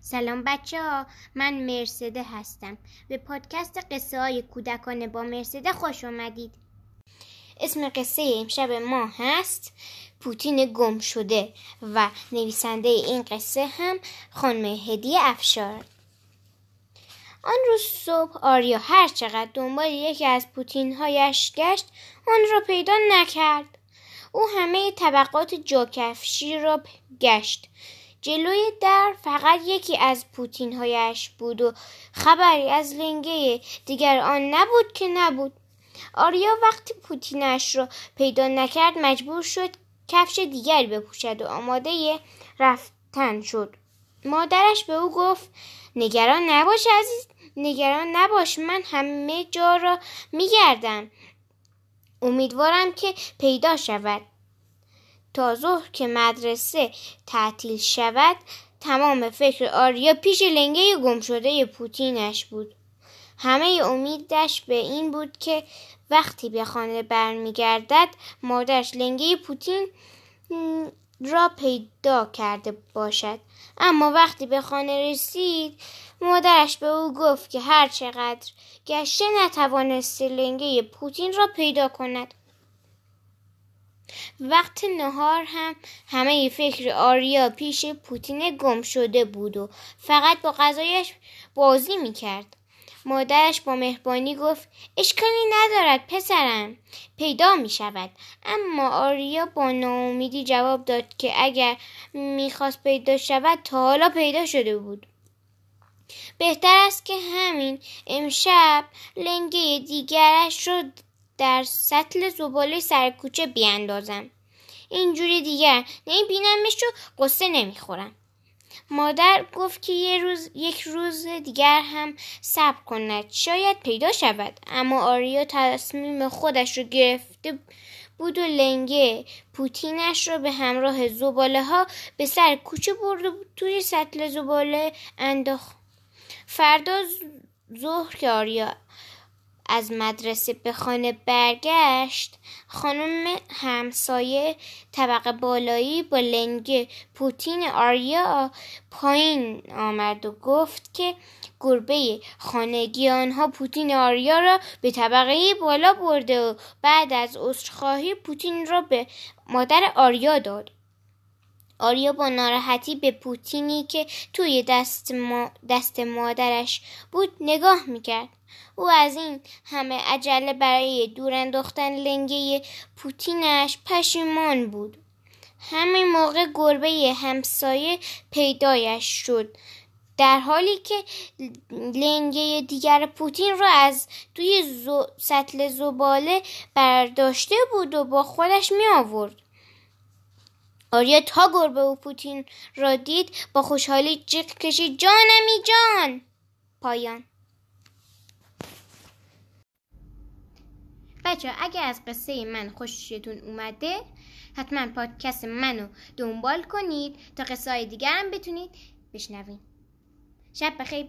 سلام بچه ها من مرسده هستم. به پادکست قصه های کودکانه با مرسده خوش آمدید اسم قصه امشب ما هست پوتین گم شده و نویسنده این قصه هم خانم هدیه افشار. آن روز صبح آریا هر چقدر دنبال یکی از پوتین هایش گشت آن را پیدا نکرد. او همه طبقات جاکفشی را گشت. جلوی در فقط یکی از پوتین هایش بود و خبری از لنگه دیگر آن نبود که نبود. آریا وقتی پوتینش را پیدا نکرد مجبور شد کفش دیگری بپوشد و آماده رفتن شد. مادرش به او گفت نگران نباش عزیز نگران نباش من همه جا را میگردم. امیدوارم که پیدا شود. تا ظهر که مدرسه تعطیل شود تمام فکر آریا پیش لنگه گم شده پوتینش بود. همه امیدش به این بود که وقتی به خانه برمیگردد مادرش لنگه پوتین را پیدا کرده باشد. اما وقتی به خانه رسید مادرش به او گفت که هر چقدر گشته نتوانسته لنگه پوتین را پیدا کند. وقت نهار هم همه فکر آریا پیش پوتین گم شده بود و فقط با غذایش بازی می‌کرد. مادرش با مهربانی گفت اشکالی ندارد پسرم پیدا می شود اما آریا با ناامیدی جواب داد که اگر می‌خواست پیدا شود تا حالا پیدا شده بود. بهتر است که همین امشب لنگه دیگرش رو در سطل زباله سر کوچه بیاندازم. اینجوری دیگر نمیبینمش و قصه نمی‌خورم. مادر گفت که یه روز یک روز دیگر هم صبر کند. شاید پیدا شود. اما آریا تصمیم خودش رو گرفته بود و لنگه پوتینش رو به همراه زباله ها به سر کوچه برده بود. توی سطل زباله انداخت. فردا ظهر که آریا از مدرسه به خانه برگشت خانم همسایه طبقه بالایی با لنگ پوتین آریا پایین آمد و گفت که گربه خانگی آنها پوتین آریا را به طبقه بالا برده و بعد از عذرخواهی پوتین را به مادر آریا داد. آریا با ناراحتی به پوتینی که توی دست, ما دست مادرش بود نگاه می‌کرد او از این همه عجله برای دور انداختن لنگه پوتینش پشیمان بود همین موقع گربه همسایه پیدایش شد در حالی که لنگه دیگر پوتین را از توی زو سطل زباله برداشته بود و با خودش می آورد. آریا تا گربه و پوتین را دید با خوشحالی جیغ کشید. جانمی جان! پایان. بچه اگر از قصه من خوشتون اومده حتما پادکست منو دنبال کنید تا قصه های دیگر هم بتونید بشنوید. شب بخیر.